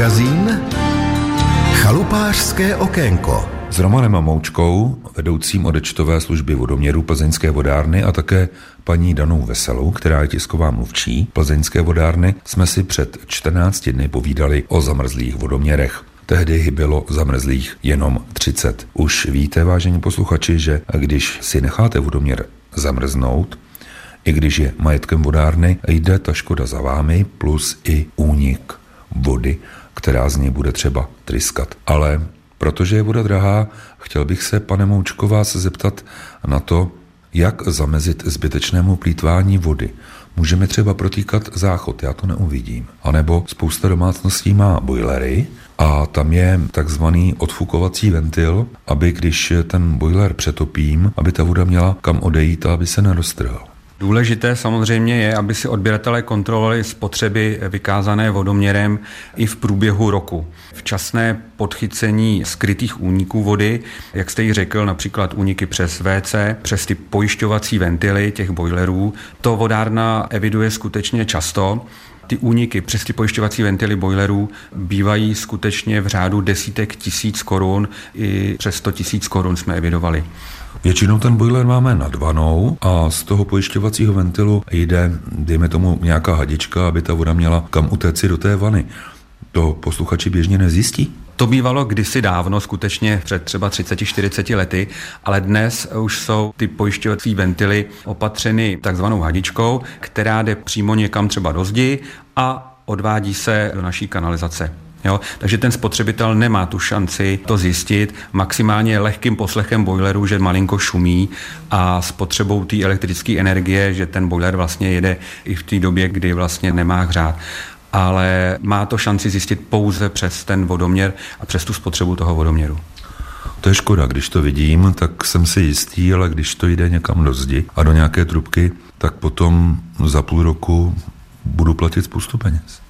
Magazín Chalupářské okénko s Romanem Moučkou, vedoucím odečtové služby vodoměru Plzeňské vodárny a také paní Danou Veselou, která je tisková mluvčí Plzeňské vodárny, jsme si před 14 dny povídali o zamrzlých vodoměrech. Tehdy bylo zamrzlých jenom 30. Už víte, vážení posluchači, že když si necháte vodoměr zamrznout, i když je majetkem vodárny, jde ta škoda za vámi plus i únik vody, která z něj bude třeba tryskat. Ale protože je voda drahá, chtěl bych se, pane Moučko, vás zeptat na to, jak zamezit zbytečnému plítvání vody. Můžeme třeba protýkat záchod, já to neuvidím. A nebo spousta domácností má bojlery a tam je takzvaný odfukovací ventil, aby když ten boiler přetopím, aby ta voda měla kam odejít a aby se neroztrhal. Důležité samozřejmě je, aby si odběratelé kontrolovali spotřeby vykázané vodoměrem i v průběhu roku. Včasné podchycení skrytých úniků vody, jak jste ji řekl, například úniky přes WC, přes ty pojišťovací ventily těch boilerů, to vodárna eviduje skutečně často ty úniky přes ty pojišťovací ventily boilerů bývají skutečně v řádu desítek tisíc korun, i přes 100 tisíc korun jsme evidovali. Většinou ten boiler máme nad vanou a z toho pojišťovacího ventilu jde, dejme tomu, nějaká hadička, aby ta voda měla kam utéci do té vany. To posluchači běžně nezjistí. To bývalo kdysi dávno, skutečně před třeba 30-40 lety, ale dnes už jsou ty pojišťovací ventily opatřeny takzvanou hadičkou, která jde přímo někam třeba do zdi a odvádí se do naší kanalizace. Jo? Takže ten spotřebitel nemá tu šanci to zjistit maximálně lehkým poslechem boileru, že malinko šumí a spotřebou té elektrické energie, že ten boiler vlastně jede i v té době, kdy vlastně nemá hřát ale má to šanci zjistit pouze přes ten vodoměr a přes tu spotřebu toho vodoměru. To je škoda, když to vidím, tak jsem si jistý, ale když to jde někam do zdi a do nějaké trubky, tak potom za půl roku budu platit spoustu peněz.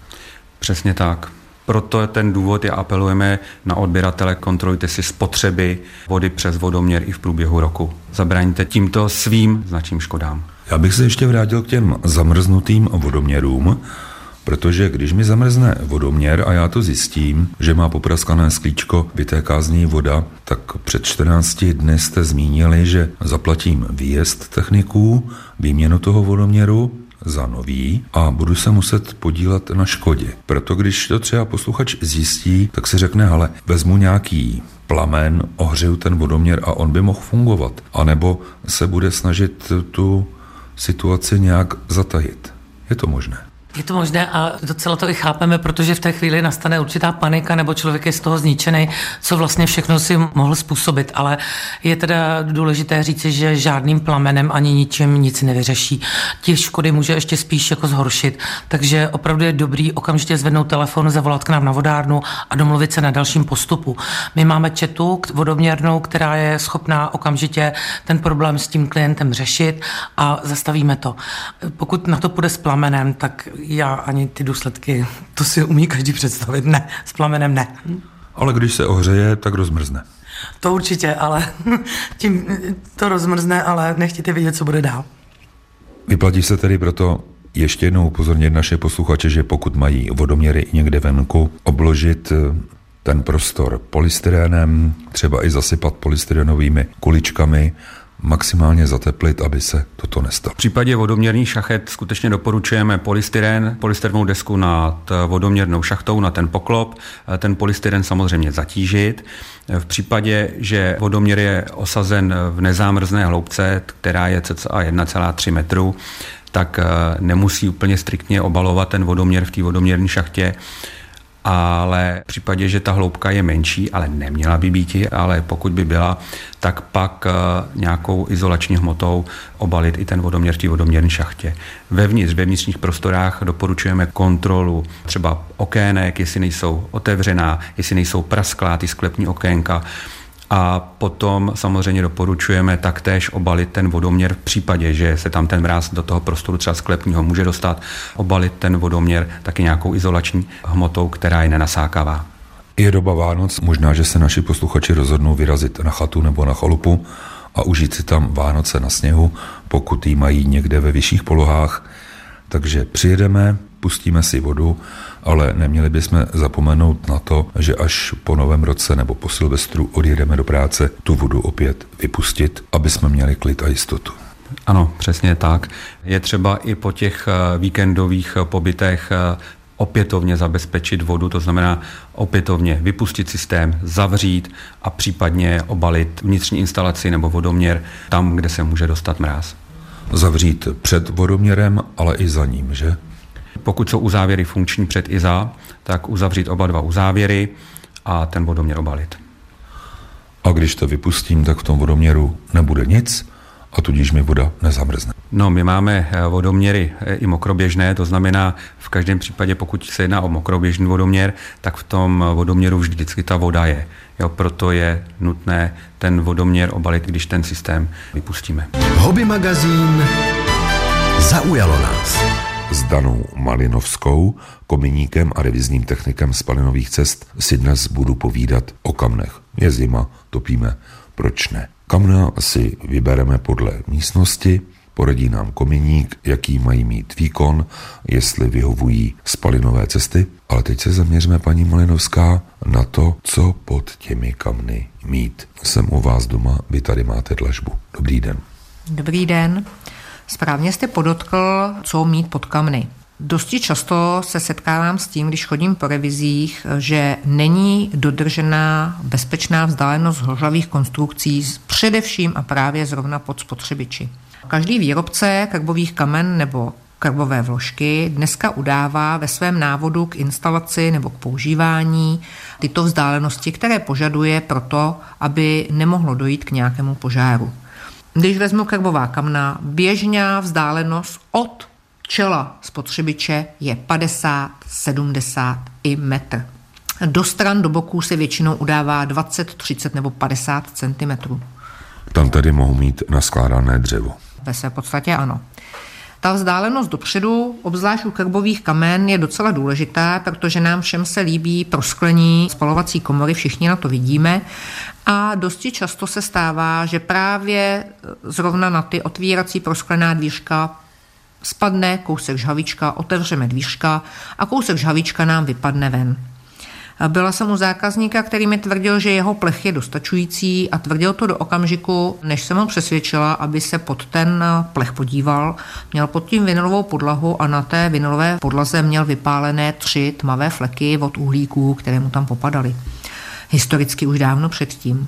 Přesně tak. Proto ten důvod je apelujeme na odběratele, kontrolujte si spotřeby vody přes vodoměr i v průběhu roku. Zabraňte tímto svým značným škodám. Já bych se ještě vrátil k těm zamrznutým vodoměrům, protože když mi zamrzne vodoměr a já to zjistím, že má popraskané sklíčko, vytéká z něj voda, tak před 14 dny jste zmínili, že zaplatím výjezd techniků, výměnu toho vodoměru za nový a budu se muset podílet na škodě. Proto když to třeba posluchač zjistí, tak si řekne, ale vezmu nějaký plamen, ohřeju ten vodoměr a on by mohl fungovat. A nebo se bude snažit tu situaci nějak zatajit. Je to možné. Je to možné a docela to i chápeme, protože v té chvíli nastane určitá panika nebo člověk je z toho zničený, co vlastně všechno si mohl způsobit. Ale je teda důležité říci, že žádným plamenem ani ničím nic nevyřeší. Ti škody může ještě spíš jako zhoršit. Takže opravdu je dobrý okamžitě zvednout telefon, zavolat k nám na vodárnu a domluvit se na dalším postupu. My máme četu vodoměrnou, která je schopná okamžitě ten problém s tím klientem řešit a zastavíme to. Pokud na to půjde s plamenem, tak já ani ty důsledky, to si umí každý představit. Ne, s plamenem ne. Ale když se ohřeje, tak rozmrzne. To určitě, ale tím to rozmrzne, ale nechtěte vědět, co bude dál. Vyplatí se tedy proto ještě jednou upozornit naše posluchače, že pokud mají vodoměry někde venku, obložit eh, ten prostor polystyrénem, třeba i zasypat polystyrenovými kuličkami, maximálně zateplit, aby se toto nestalo. V případě vodoměrných šachet skutečně doporučujeme polystyren, polystyrenovou desku nad vodoměrnou šachtou, na ten poklop, ten polystyren samozřejmě zatížit. V případě, že vodoměr je osazen v nezámrzné hloubce, která je cca 1,3 metru, tak eh, nemusí úplně striktně obalovat ten vodoměr v té vodoměrné šachtě ale v případě, že ta hloubka je menší, ale neměla by být, ale pokud by byla, tak pak eh, nějakou izolační hmotou obalit i ten vodoměr v vodoměrné šachtě. Vevnitř, ve vnitřních prostorách doporučujeme kontrolu třeba okének, jestli nejsou otevřená, jestli nejsou prasklá ty sklepní okénka, a potom samozřejmě doporučujeme taktéž obalit ten vodoměr v případě, že se tam ten mráz do toho prostoru třeba sklepního může dostat, obalit ten vodoměr taky nějakou izolační hmotou, která je nenasákavá. Je doba Vánoc, možná, že se naši posluchači rozhodnou vyrazit na chatu nebo na chalupu a užít si tam Vánoce na sněhu, pokud ji mají někde ve vyšších polohách. Takže přijedeme, pustíme si vodu, ale neměli bychom zapomenout na to, že až po novém roce nebo po Silvestru odjedeme do práce, tu vodu opět vypustit, aby jsme měli klid a jistotu. Ano, přesně tak. Je třeba i po těch eh, víkendových pobytech eh, opětovně zabezpečit vodu, to znamená opětovně vypustit systém, zavřít a případně obalit vnitřní instalaci nebo vodoměr tam, kde se může dostat mráz. Zavřít před vodoměrem, ale i za ním, že? Pokud jsou uzávěry funkční před i za, tak uzavřít oba dva uzávěry a ten vodoměr obalit. A když to vypustím, tak v tom vodoměru nebude nic a tudíž mi voda nezamrzne. No, my máme eh, vodoměry eh, i mokroběžné, to znamená v každém případě, pokud se jedná o mokroběžný vodoměr, tak v tom vodoměru vždycky ta voda je. Jo, proto je nutné ten vodoměr obalit, když ten systém vypustíme. Hobby magazín zaujalo nás. S Danou Malinovskou, kominíkem a revizním technikem spalinových cest si dnes budu povídat o kamnech. Je zima, topíme, proč ne? Kamna si vybereme podle místnosti, poradí nám kominík, jaký mají mít výkon, jestli vyhovují spalinové cesty. Ale teď se zaměřme, paní Malinovská, na to, co pod těmi kamny mít. Jsem u vás doma, vy tady máte dlažbu. Dobrý den. Dobrý den. Správně jste podotkl, co mít pod kamny. Dosti často se setkávám s tím, když chodím po revizích, že není dodržená bezpečná vzdálenost hořlavých konstrukcí, především a právě zrovna pod spotřebiči. Každý výrobce karbových kamen nebo karbové vložky dneska udává ve svém návodu k instalaci nebo k používání tyto vzdálenosti, které požaduje proto, aby nemohlo dojít k nějakému požáru. Když vezmu karbová kamna, běžná vzdálenost od čela spotřebiče je 50, 70 i metr. Do stran, do boků se většinou udává 20, 30 nebo 50 cm. Tam tedy mohou mít naskládané dřevo. Ve své podstatě ano. Ta vzdálenost dopředu, obzvlášť u karbových kamen, je docela důležitá, protože nám všem se líbí prosklení spalovací komory, všichni na to vidíme. A dosti často se stává, že právě zrovna na ty otvírací prosklená dvířka spadne kousek žhavička, otevřeme dvířka a kousek žhavička nám vypadne ven. Byla jsem u zákazníka, který mi tvrdil, že jeho plech je dostačující a tvrdil to do okamžiku, než jsem ho přesvědčila, aby se pod ten plech podíval. Měl pod tím vinilovou podlahu a na té vinilové podlaze měl vypálené tři tmavé fleky od uhlíků, které mu tam popadaly. Historicky už dávno předtím.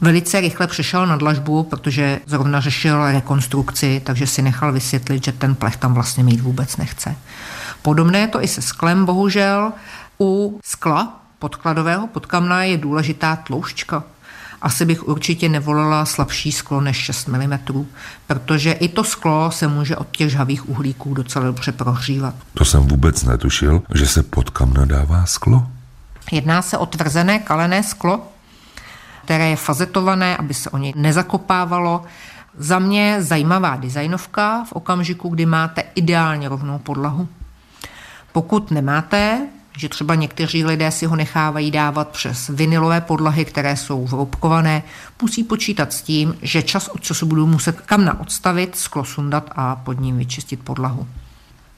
Velice rychle přešel na dlažbu, protože zrovna řešil rekonstrukci, takže si nechal vysvětlit, že ten plech tam vlastně mít vůbec nechce. Podobné je to i se sklem, bohužel. U skla podkladového podkamna je důležitá tloušťka. Asi bych určitě nevolila slabší sklo než 6 mm, protože i to sklo se může od těch žhavých uhlíků docela dobře prohřívat. To jsem vůbec netušil, že se pod kamna dává sklo. Jedná se o tvrzené kalené sklo, které je fazetované, aby se o něj nezakopávalo. Za mě zajímavá designovka v okamžiku, kdy máte ideálně rovnou podlahu. Pokud nemáte, že třeba někteří lidé si ho nechávají dávat přes vinilové podlahy, které jsou vroubkované, musí počítat s tím, že čas od času budou muset kamna odstavit, sklo sundat a pod ním vyčistit podlahu.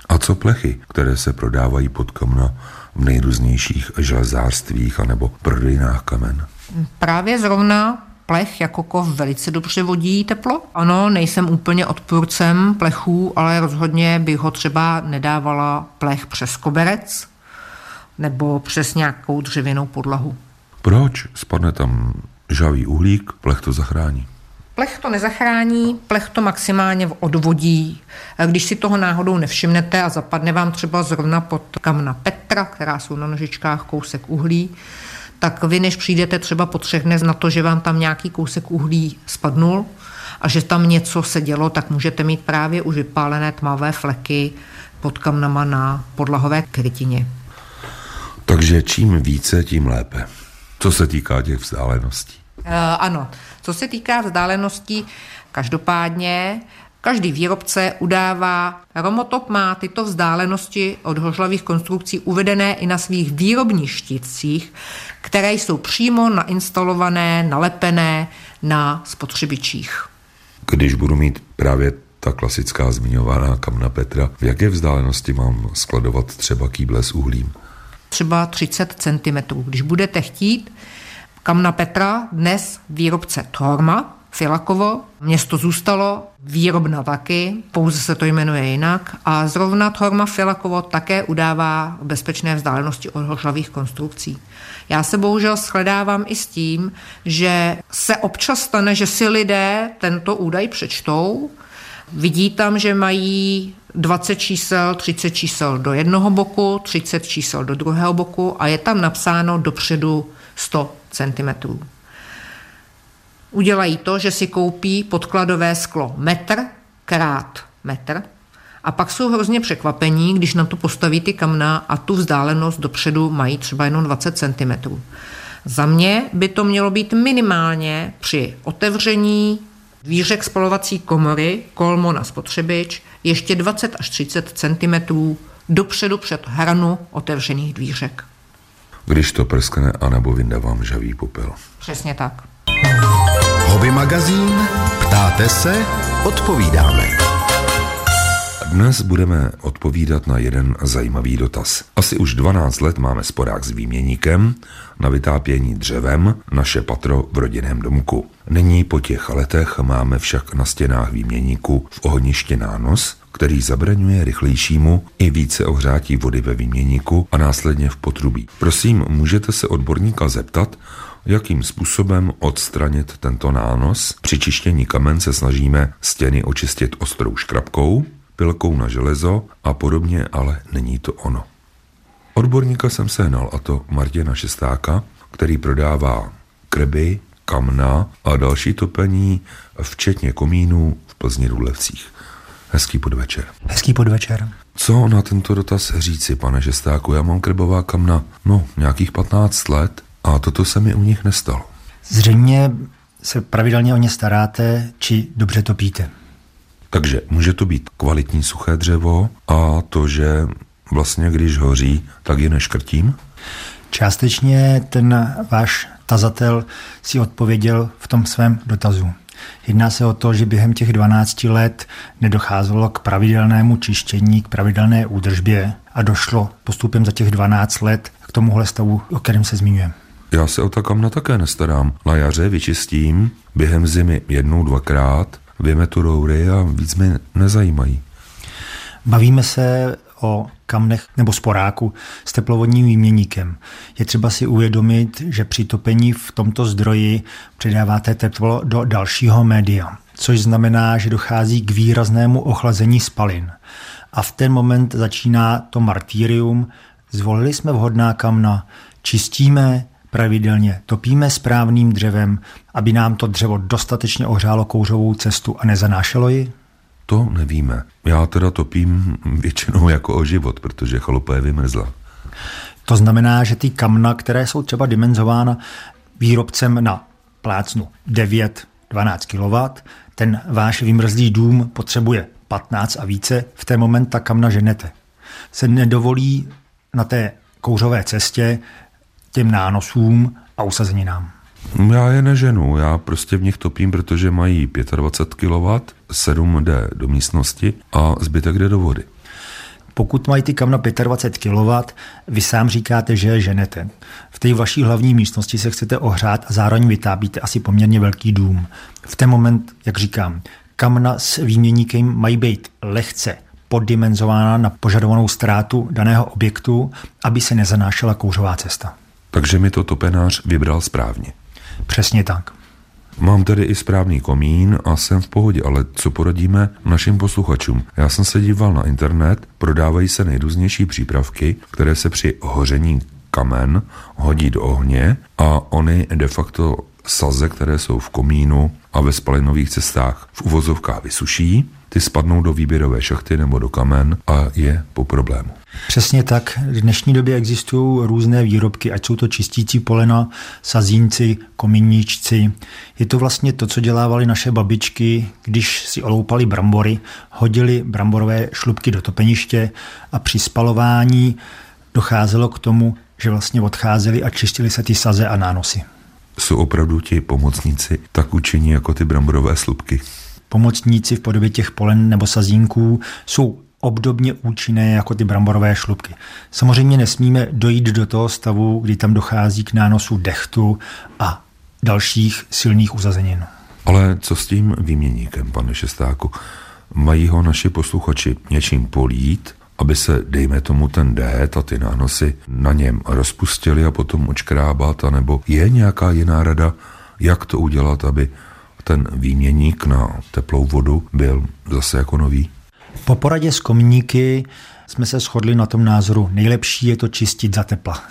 A co plechy, které se prodávají pod kamna v nejrůznějších železářstvích anebo prodejnách kamen? Právě zrovna plech jako kov velice dobře vodí teplo. Ano, nejsem úplně odpůrcem plechů, ale rozhodně bych ho třeba nedávala plech přes koberec nebo přes nějakou dřevěnou podlahu. Proč? Spadne tam žavý uhlík, plech to zachrání. Plech to nezachrání, plech to maximálně odvodí. Když si toho náhodou nevšimnete a zapadne vám třeba zrovna pod kamna Petra, která jsou na nožičkách kousek uhlí, tak vy než přijdete třeba po třech dnech na to, že vám tam nějaký kousek uhlí spadnul a že tam něco se dělo, tak můžete mít právě už vypálené tmavé fleky pod kamnama na podlahové krytině. Takže čím více, tím lépe. Co se týká těch vzdáleností. Uh, ano, co se týká vzdáleností, každopádně Každý výrobce udává, Romotop má tyto vzdálenosti od hořlavých konstrukcí uvedené i na svých výrobních štítcích, které jsou přímo nainstalované, nalepené na spotřebičích. Když budu mít právě ta klasická zmiňovaná kamna Petra. V jaké vzdálenosti mám skladovat třeba kýble s uhlím? Třeba 30 cm. Když budete chtít, kamna Petra dnes výrobce Torma, Filakovo. Město zůstalo, výrobna taky, pouze se to jmenuje jinak. A zrovna Torma Filakovo také udává bezpečné vzdálenosti od hořlavých konstrukcí. Já se bohužel shledávám i s tím, že se občas stane, že si lidé tento údaj přečtou, vidí tam, že mají 20 čísel, 30 čísel do jednoho boku, 30 čísel do druhého boku a je tam napsáno dopředu 100 cm. Udělají to, že si koupí podkladové sklo metr krát metr a pak jsou hrozně překvapení, když na to postaví ty kamna a tu vzdálenost dopředu mají třeba jenom 20 cm. Za mě by to mělo být minimálně při otevření dvířek spalovací komory, kolmo na spotřebič, ještě 20 až 30 cm dopředu před hranu otevřených dvířek. Když to prskne, anebo vyndávám žavý popel. Přesně tak. Hobby magazín Ptáte se? Odpovídáme. Dnes budeme odpovídat na jeden zajímavý dotaz. Asi už 12 let máme sporák s výměníkem na vytápění dřevem naše patro v rodinném domku. Nyní po těch letech máme však na stěnách výměníku v ohniště nános, který zabraňuje rychlejšímu i více ohřátí vody ve výměníku a následně v potrubí. Prosím, můžete se odborníka zeptat, jakým způsobem odstranit tento nános. Při čištění kamen se snažíme stěny očistit ostrou škrabkou, pilkou na železo a podobně, ale není to ono. Odborníka jsem sehnal, a to Martina Šestáka, který prodává krby, kamna a další topení, včetně komínů v Plzni Rudlevcích. Hezký podvečer. Hezký podvečer. Co na tento dotaz říci, pane Žestáku? Já mám krbová kamna, no, nějakých 15 let a toto se mi u nich nestalo. Zřejmě se pravidelně o ně staráte, či dobře topíte. Takže může to být kvalitní suché dřevo a to, že vlastně když hoří, tak je neškrtím? Částečně ten váš tazatel si odpověděl v tom svém dotazu. Jedná se o to, že během těch 12 let nedocházelo k pravidelnému čištění, k pravidelné údržbě a došlo postupem za těch 12 let k tomuhle stavu, o kterém se zmiňuje. Já se o ta kamna také nestarám. Na jaře vyčistím, během zimy jednou, dvakrát, vymetu roury a víc mi nezajímají. Bavíme se o kamnech nebo sporáku s teplovodním výměníkem. Je třeba si uvědomit, že při topení v tomto zdroji předáváte teplo do dalšího média, což znamená, že dochází k výraznému ochlazení spalin. A v ten moment začíná to martýrium. Zvolili jsme vhodná kamna, čistíme, pravidelně topíme správným dřevem, aby nám to dřevo dostatečně ohřálo kouřovou cestu a nezanášelo ji? To nevíme. Já teda topím většinou jako o život, protože chalupa je vymrzla. To znamená, že ty kamna, které jsou třeba dimenzována výrobcem na plácnu 9-12 kW, ten váš vymrzlý dům potřebuje 15 a více, v ten moment ta kamna ženete. Se nedovolí na té kouřové cestě těm nánosům a usazeninám. Já je neženu, já prostě v nich topím, protože mají 25 kW, 7 jde do místnosti a zbytek jde do vody. Pokud mají ty kamna 25 kW, vy sám říkáte, že je ženete. V té vaší hlavní místnosti se chcete ohřát a zároveň vytábíte asi poměrně velký dům. V ten moment, jak říkám, kamna s výměníkem mají být lehce poddimenzována na požadovanou ztrátu daného objektu, aby se nezanášela kouřová cesta. Takže mi to topenář vybral správně. Přesně tak. Mám tedy i správný komín a jsem v pohodě, ale co poradíme našim posluchačům? Já jsem se díval na internet, prodávají se nejrůznější přípravky, které se při hoření kamen hodí do ohně a oni de facto saze, které jsou v komínu a ve spalinových cestách v uvozovkách vysuší, ty spadnou do výběrové šachty nebo do kamen a je po problému. Přesně tak. V dnešní době existují různé výrobky, ať jsou to čistící polena, sazínci, komíníčci. Je to vlastně to, co dělávali naše babičky, když si oloupali brambory, hodili bramborové šlubky do topeniště a při spalování docházelo k tomu, že vlastně odcházeli a čistili se ty saze a nánosy. Jsou opravdu ti pomocníci tak učení jako ty bramborové slupky. pomocníci v podobě těch polen nebo sazínků jsou obdobně účinné jako ty bramborové šlupky. Samozřejmě nesmíme dojít do toho stavu, kdy tam dochází k nánosu dechtu a dalších silných uzazenin. Ale co s tím výměníkem, pane Šestáku? Mají ho naši posluchači něčím polít, aby se, dejme tomu, ten dét a ty nánosy na něm rozpustili a potom očkrábat, anebo je nějaká jiná rada, jak to udělat, aby ten výměník na teplou vodu byl zase jako nový? Po poradě s komníky jsme se shodli na tom názoru, nejlepší je to čistit za tepla.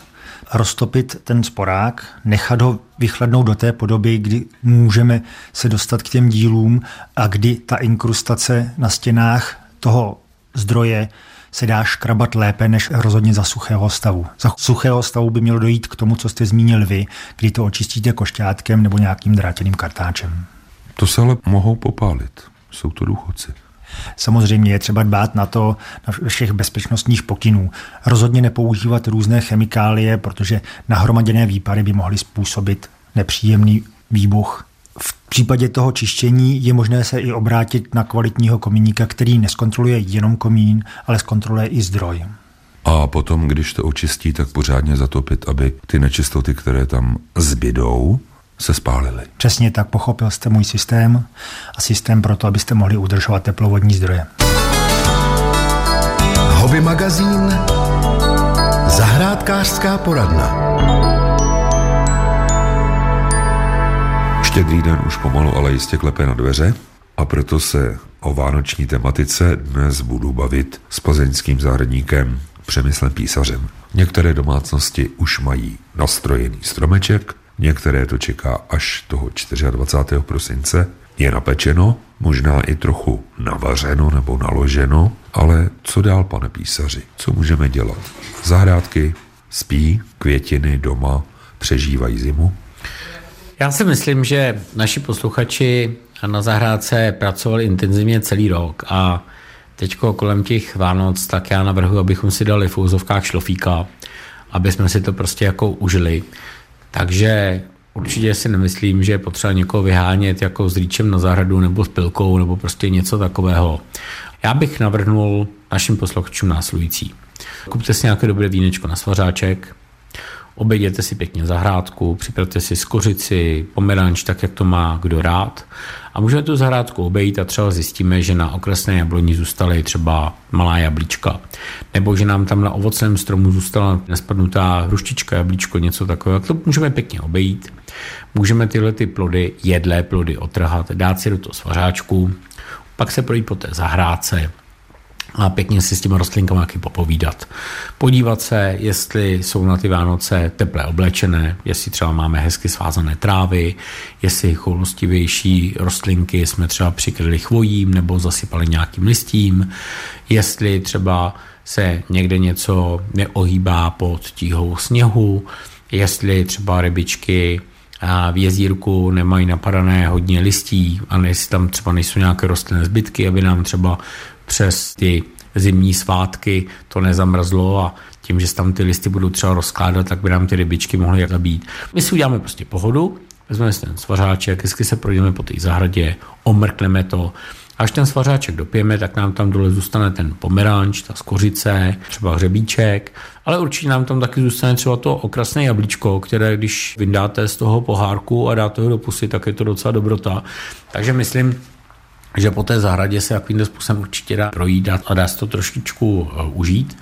Roztopit ten sporák, nechat ho vychladnout do té podoby, kdy můžeme se dostat k těm dílům a kdy ta inkrustace na stěnách toho zdroje se dá škrabat lépe než rozhodně za suchého stavu. Za suchého stavu by mělo dojít k tomu, co jste zmínil vy, kdy to očistíte košťátkem nebo nějakým drátěným kartáčem. To se ale mohou popálit. Jsou to důchodci. Samozřejmě je třeba dbát na to, na všech bezpečnostních pokynů. Rozhodně nepoužívat různé chemikálie, protože nahromaděné výpary by mohly způsobit nepříjemný výbuch. V případě toho čištění je možné se i obrátit na kvalitního komíníka, který neskontroluje jenom komín, ale zkontroluje i zdroj. A potom, když to očistí, tak pořádně zatopit, aby ty nečistoty, které tam zbydou, se spálily. Přesně tak, pochopil jste můj systém a systém pro to, abyste mohli udržovat teplovodní zdroje. Hobby magazín Zahrádkářská poradna Štědrý den už pomalu, ale jistě klepe na dveře a proto se o vánoční tematice dnes budu bavit s plzeňským zahradníkem Přemyslem Písařem. Některé domácnosti už mají nastrojený stromeček, Některé to čeká až toho 24. prosince. Je napečeno, možná i trochu navařeno nebo naloženo, ale co dál, pane písaři? Co můžeme dělat? Zahrádky spí, květiny doma přežívají zimu? Já si myslím, že naši posluchači na zahrádce pracovali intenzivně celý rok a teďko kolem těch Vánoc, tak já navrhuji, abychom si dali v úzovkách šlofíka, aby jsme si to prostě jako užili. Takže určitě si nemyslím, že je potřeba někoho vyhánět jako s rýčem na zahradu nebo s pilkou nebo prostě něco takového. Já bych navrhnul našim posluchačům následující. Kupte si nějaké dobré vínečko na svařáček, obejděte si pěkně zahrádku, připravte si skořici, pomeranč, tak jak to má kdo rád. A můžeme tu zahrádku obejít a třeba zjistíme, že na okresné jabloni zůstaly třeba malá jablíčka. Nebo že nám tam na ovocném stromu zůstala nespadnutá hruštička, jablíčko, něco takového. To můžeme pěkně obejít. Můžeme tyhle ty plody, jedlé plody otrhat, dát si do toho svařáčku, pak se projít po té zahrádce, a pěkně si s těma rostlinkami taky popovídat. Podívat se, jestli jsou na ty Vánoce teple oblečené, jestli třeba máme hezky svázané trávy, jestli choulostivější rostlinky jsme třeba přikryli chvojím nebo zasypali nějakým listím, jestli třeba se někde něco neohýbá pod tíhou sněhu, jestli třeba rybičky v jezírku nemají napadané hodně listí a jestli tam třeba nejsou nějaké rostlinné zbytky, aby nám třeba přes ty zimní svátky to nezamrzlo a tím, že tam ty listy budou třeba rozkládat, tak by nám ty rybičky mohly zabít. My si uděláme prostě pohodu, vezmeme si ten svařáček, hezky se projdeme po té zahradě, omrkneme to, Až ten svařáček dopijeme, tak nám tam dole zůstane ten pomeranč, ta skořice, třeba hřebíček, ale určitě nám tam taky zůstane třeba to okrasné jablíčko, které když vyndáte z toho pohárku a dáte ho do pusy, tak je to docela dobrota. Takže myslím, že po té zahradě se takovým způsobem určitě dá projídat a dá se to trošičku uh, užít.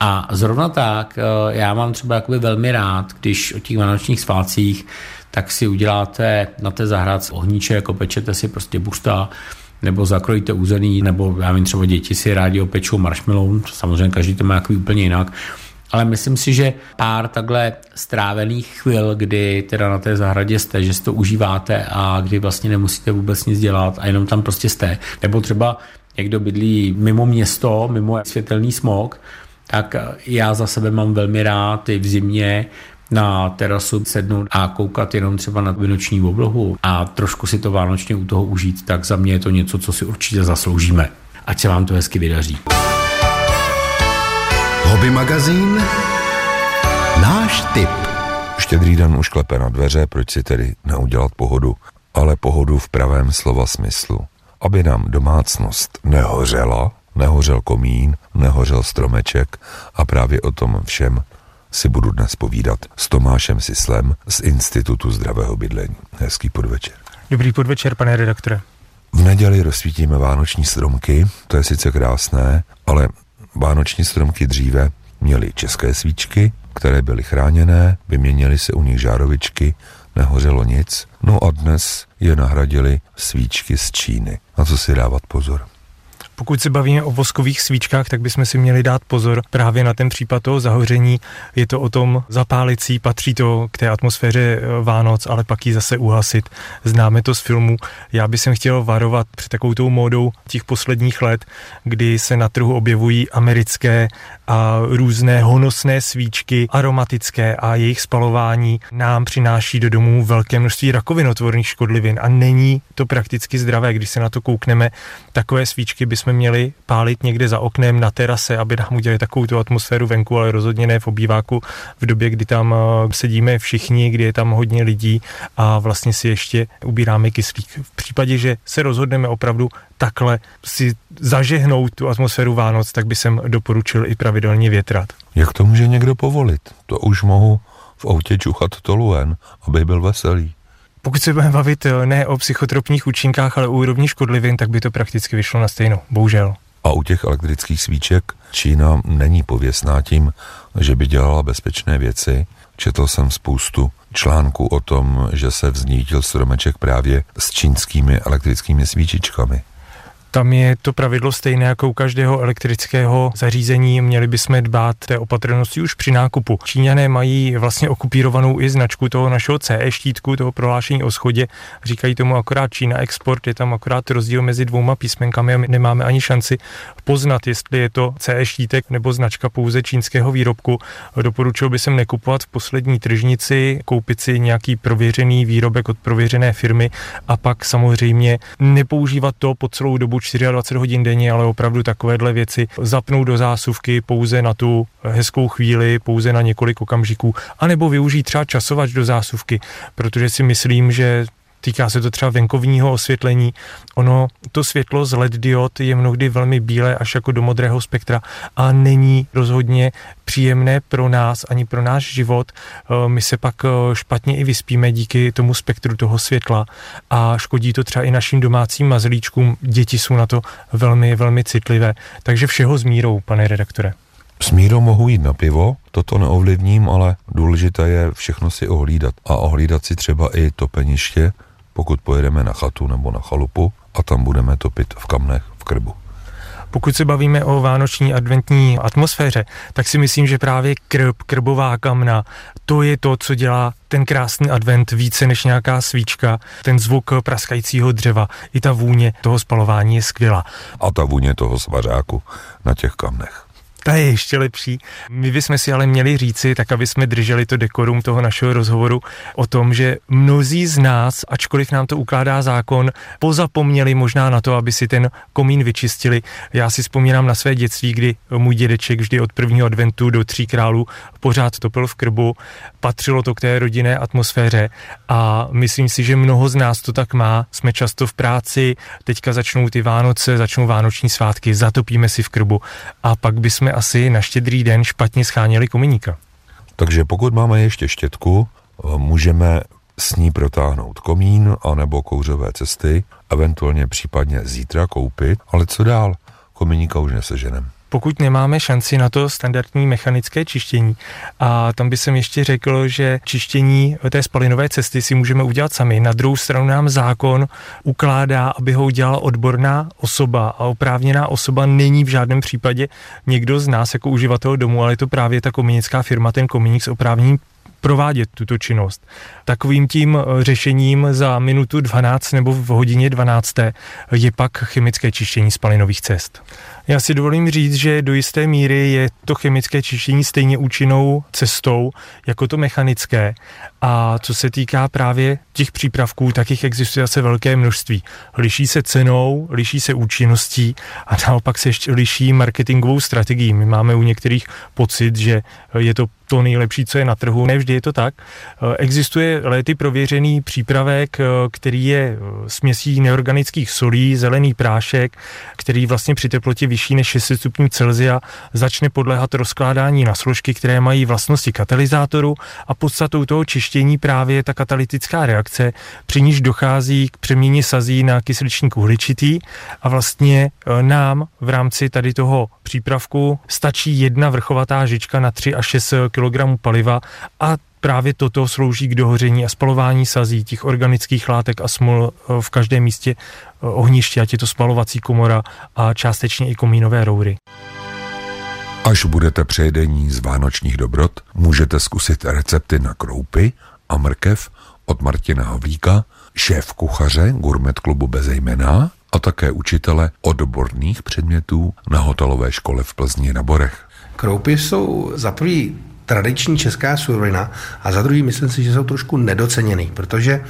A zrovna tak, uh, já mám třeba jakoby velmi rád, když o těch vánočních svácích, tak si uděláte na té ohníček, jako pečete si prostě busta, nebo zakrojíte úzený, nebo já vím, třeba děti si rádi opečou marshmallow, samozřejmě každý to má jako úplně jinak, ale myslím si, že pár takhle strávených chvil, kdy teda na té zahradě jste, že si to užíváte a kdy vlastně nemusíte vůbec nic dělat a jenom tam prostě jste. Nebo třeba někdo bydlí mimo město, mimo světelný smog, tak já za sebe mám velmi rád i v zimě na terasu sednout a koukat jenom třeba na vynoční oblohu a trošku si to vánočně u toho užít, tak za mě je to něco, co si určitě zasloužíme. Ať se vám to hezky vydaří. Hobby magazín Náš tip Štědrý den už klepe na dveře, proč si tedy neudělat pohodu, ale pohodu v pravém slova smyslu. aby nám domácnost nehořela, nehořel komín, nehořel stromeček a právě o tom všem si budu dnes povídat s Tomášem Sislem z Institutu zdravého bydlení. Hezký podvečer. Dobrý podvečer, pane redaktore. V neděli rozsvítíme vánoční stromky, to je sice krásné, ale vánoční stromky dříve měly české svíčky, které byly chráněné, vyměnily se u nich žárovičky, nehořelo nic, no a dnes je nahradili svíčky z Číny. Na co si dávat pozor? Pokud se bavíme o voskových svíčkách, tak bychom si měli dát pozor právě na ten případ toho zahoření. Je to o tom zapálicí, patří to k té atmosféře eh, Vánoc, ale pak ji zase uhasit. Známe to z filmu. Já bych chtěl varovat před takovou tou módou těch posledních let, kdy se na trhu objevují americké a různé honosné svíčky, aromatické a jejich spalování nám přináší do domů velké množství rakovinotvorných škodlivin a není to prakticky zdravé, když se na to koukneme. Takové svíčky bychom měli pálit někde za oknem na terase, aby nám udělali takovou tu atmosféru venku, ale rozhodně ne v obýváku v době, kdy tam eh, sedíme všichni, kdy je tam hodně lidí a vlastně si ještě ubíráme kyslík. V případě, že se rozhodneme opravdu takhle si zažehnout tu atmosféru Vánoc, tak by jsem doporučil i pravidelně větrat. Jak to může někdo povolit? To už mohu v autě čuchat toluen, aby byl veselý. Pokud se budeme bavit eh, ne o psychotropních účinkách, ale o úrovni škodlivin, tak by to prakticky vyšlo na stejno. Bohužel. A u těch elektrických svíček Čína není pověsná tím, že by dělala bezpečné věci. Četl jsem spoustu článků o tom, že se vznítil stromeček právě s čínskými elektrickými svíčičkami. Tam je to pravidlo stejné jako u každého elektrického zařízení. Měli bychom dbát té opatrnosti už při nákupu. Číňané mají vlastně okupírovanou i značku toho našeho CE štítku, toho prohlášení o schodě. Říkají tomu akorát Čína Export, je tam akorát rozdíl mezi dvouma písmenkami a my nemáme ani šanci poznat, jestli je to CE štítek nebo značka pouze čínského výrobku. Doporučil bych sem nekupovat v poslední tržnici, koupit si nějaký prověřený výrobek od prověřené firmy a pak samozřejmě nepoužívat to po celou dobu 24 hodin denně, ale opravdu takovéhle věci zapnout do zásuvky pouze na tu hezkou chvíli, pouze na několik okamžiků, anebo využít třeba časovač do zásuvky, protože si myslím, že týká se to třeba venkovního osvětlení. Ono, to světlo z LED diod je mnohdy velmi bílé až jako do modrého spektra a není rozhodně příjemné pro nás ani pro náš život. Eh, my se pak eh, špatně i vyspíme díky tomu spektru toho světla a škodí to třeba i našim domácím mazlíčkům. Děti jsou na to velmi, velmi citlivé. Takže všeho s mírou, pane redaktore. S mírou mohu jít na pivo, toto neovlivním, ale důležité je všechno si ohlídat. A ohlídat si třeba i topeniště, pokud pojedeme na chatu nebo na chalupu a tam budeme topit v kamnech v krbu. Pokud se bavíme o vánoční adventní atmosféře, tak si myslím, že právě krb, krbová kamna, to je to, co dělá ten krásný advent více než nějaká svíčka, ten zvuk praskajícího dřeva, i ta vůně toho spalování je skvělá. A ta vůně toho svařáku na těch kamnech ta je ještě lepší. My bychom si ale měli říci, tak aby jsme drželi to dekorum toho našeho rozhovoru o tom, že mnozí z nás, ačkoliv nám to ukládá zákon, pozapomněli možná na to, aby si ten komín vyčistili. Já si vzpomínám na své dětství, kdy můj dědeček vždy od prvního adventu do tří králů pořád topil v krbu. Patřilo to k té rodinné atmosféře a myslím si, že mnoho z nás to tak má. Jsme často v práci, teďka začnou ty Vánoce, začnou vánoční svátky, zatopíme si v krbu a pak bychom asi na štědrý den špatně scháněli kominíka. Takže pokud máme ještě štětku, můžeme s ní protáhnout komín anebo kouřové cesty, eventuálně případně zítra koupit, ale co dál? Kominíka už neseženeme pokud nemáme šanci na to standardní mechanické čištění. A tam by jsem ještě řekl, že čištění té spalinové cesty si můžeme udělat sami. Na druhou stranu nám zákon ukládá, aby ho udělala odborná osoba a oprávněná osoba není v žádném případě někdo z nás jako uživatel domu, ale je to právě ta komunická firma, ten komunik s oprávněním provádět tuto činnost. Takovým tím eh, řešením za minutu 12 nebo v hodině 12 je pak chemické čištění spalinových cest. Já si dovolím říct, že do jisté míry je to chemické čištění stejně účinnou cestou jako to mechanické. A co se týká právě těch přípravků, tak jich existuje asi velké množství. Liší se cenou, liší se účinností a naopak se ještě liší marketingovou strategií. My máme u některých pocit, že je to to nejlepší, co je na trhu. Nevždy je to tak. Existuje léty prověřený přípravek, který je směsí neorganických solí, zelený prášek, který vlastně při teplotě vyšší než 600 stupňů Celsia začne podléhat rozkládání na složky, které mají vlastnosti katalyzátoru. A podstatou toho čištění právě je ta katalytická reakce, při níž dochází k přeměně sazí na kysličník uhličitý. A vlastně e, nám v rámci tady toho přípravku stačí jedna vrchovatá žička na 3 až 6 kg paliva a právě toto slouží k dohoření a spalování sazí, těch organických látek a smol e, v každém místě e, ohniště, ať je to spalovací komora a částečně i komínové roury. Až budete přejedení z vánočních dobrot, můžete zkusit recepty na kroupy a mrkev od Martina Havlíka, šéf kuchaře Gourmet klubu Bezejmená a také učitele odborných předmětů na hotelové škole v Plzni na Borech. Kroupy jsou za prvý tradiční česká surovina a za druhý myslím si, že jsou trošku nedoceněný, protože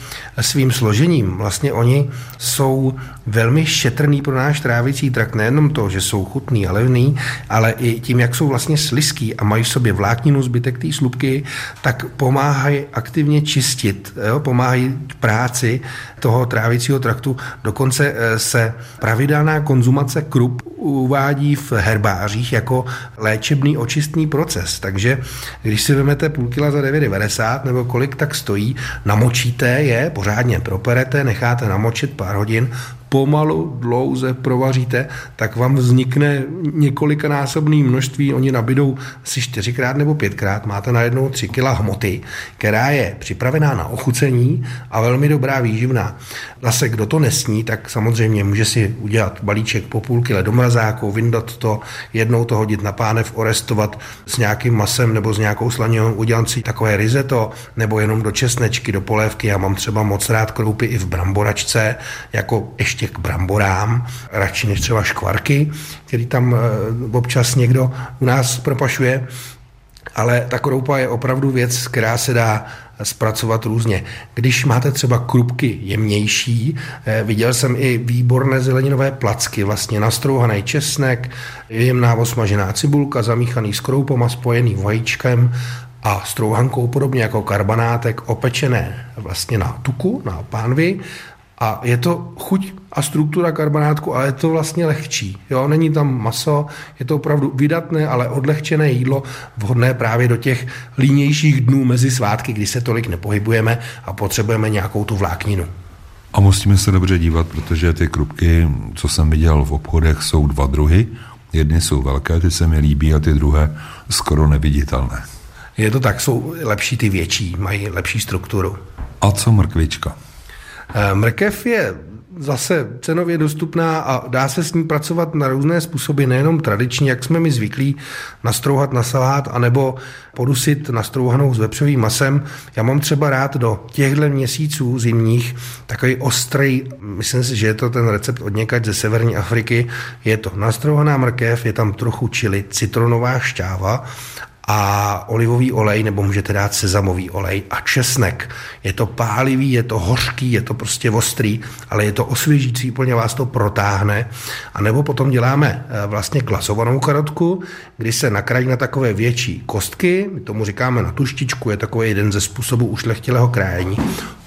svým složením vlastně oni jsou velmi šetrný pro náš trávicí trakt. Nejenom to, že jsou chutný a levný, ale i tím, jak jsou vlastně sliský a mají v sobě vlákninu zbytek té slupky, tak pomáhají aktivně čistit, jo? pomáhají práci toho trávicího traktu. Dokonce eh, se pravidelná konzumace krup uvádí v herbářích jako léčebný očistný proces. Takže když si vezmete půl kila za 9,90 nebo kolik tak stojí, namočíte je, pořádně properete, necháte namočit pár hodin, pomalu dlouze provaříte, tak vám vznikne několikanásobné množství, oni nabidou si čtyřikrát nebo pětkrát, máte najednou tři kila hmoty, která je připravená na ochucení a velmi dobrá výživná. Zase, kdo to nesní, tak samozřejmě může si udělat balíček po půl kile do mrazáku, vyndat to, jednou to hodit na pánev, orestovat s nějakým masem nebo s nějakou slaninou, udělat si takové rizeto, nebo jenom do česnečky, do polévky. Já mám třeba moc rád kroupy i v bramboračce, jako ještě k bramborám, radši než třeba škvarky, který tam eh, občas někdo u nás propašuje. Ale ta kroupa je opravdu věc, která se dá zpracovat různě. Když máte třeba krupky jemnější, eh, viděl jsem i výborné zeleninové placky, vlastně nastrouhaný česnek, jemná osmažená cibulka, zamíchaný s kroupom a spojený vajíčkem a strouhankou, podobně jako karbanátek, opečené vlastně na tuku, na pánvi, a je to chuť a struktura karbonátku, ale je to vlastně lehčí. Jo? Není tam maso, je to opravdu vydatné, ale odlehčené jídlo, vhodné právě do těch línějších dnů mezi svátky, kdy se tolik nepohybujeme a potřebujeme nějakou tu vlákninu. A musíme se dobře dívat, protože ty krupky, co jsem viděl v obchodech, jsou dva druhy. Jedny jsou velké, ty se mi líbí, a ty druhé skoro neviditelné. Je to tak, jsou lepší ty větší, mají lepší strukturu. A co mrkvička? Eh, mrkev je zase cenově dostupná a dá se s ní pracovat na různé způsoby, nejenom tradiční, jak jsme mi zvyklí nastrouhat na salát, anebo podusit nastrouhanou s vepřovým masem. Já mám třeba rád do těchto měsíců zimních takový ostrý, myslím si, že je to ten recept od někať ze severní Afriky, je to nastrouhaná mrkev, je tam trochu čili, citronová šťáva a olivový olej, nebo můžete dát sezamový olej a česnek. Je to pálivý, je to hořký, je to prostě ostrý, ale je to osvěžící, úplně vás to protáhne. A nebo potom děláme eh, vlastně klasovanou karotku, kdy se nakrájí na takové větší kostky, my tomu říkáme na tuštičku, je takový jeden ze způsobů ušlechtilého krájení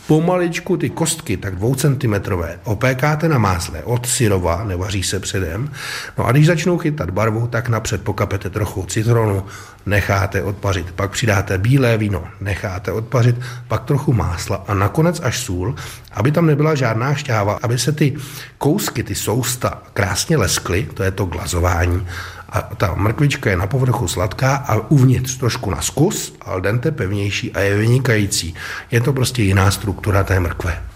pomaličku ty kostky, tak dvou centimetrové, opékáte na másle od syrova, nevaří se předem. No a když začnou chytat barvu, tak napřed pokapete trochu citronu, necháte odpařit, pak přidáte bílé víno, necháte odpařit, pak trochu másla a nakonec až sůl, aby tam nebyla žádná šťáva, aby se ty kousky, ty sousta krásně leskly, to je to glazování, a ta mrkvička je na povrchu sladká a uvnitř trošku na zkus, al dente pevnější a je vynikající. Je to prostě jiná struktura té mrkve.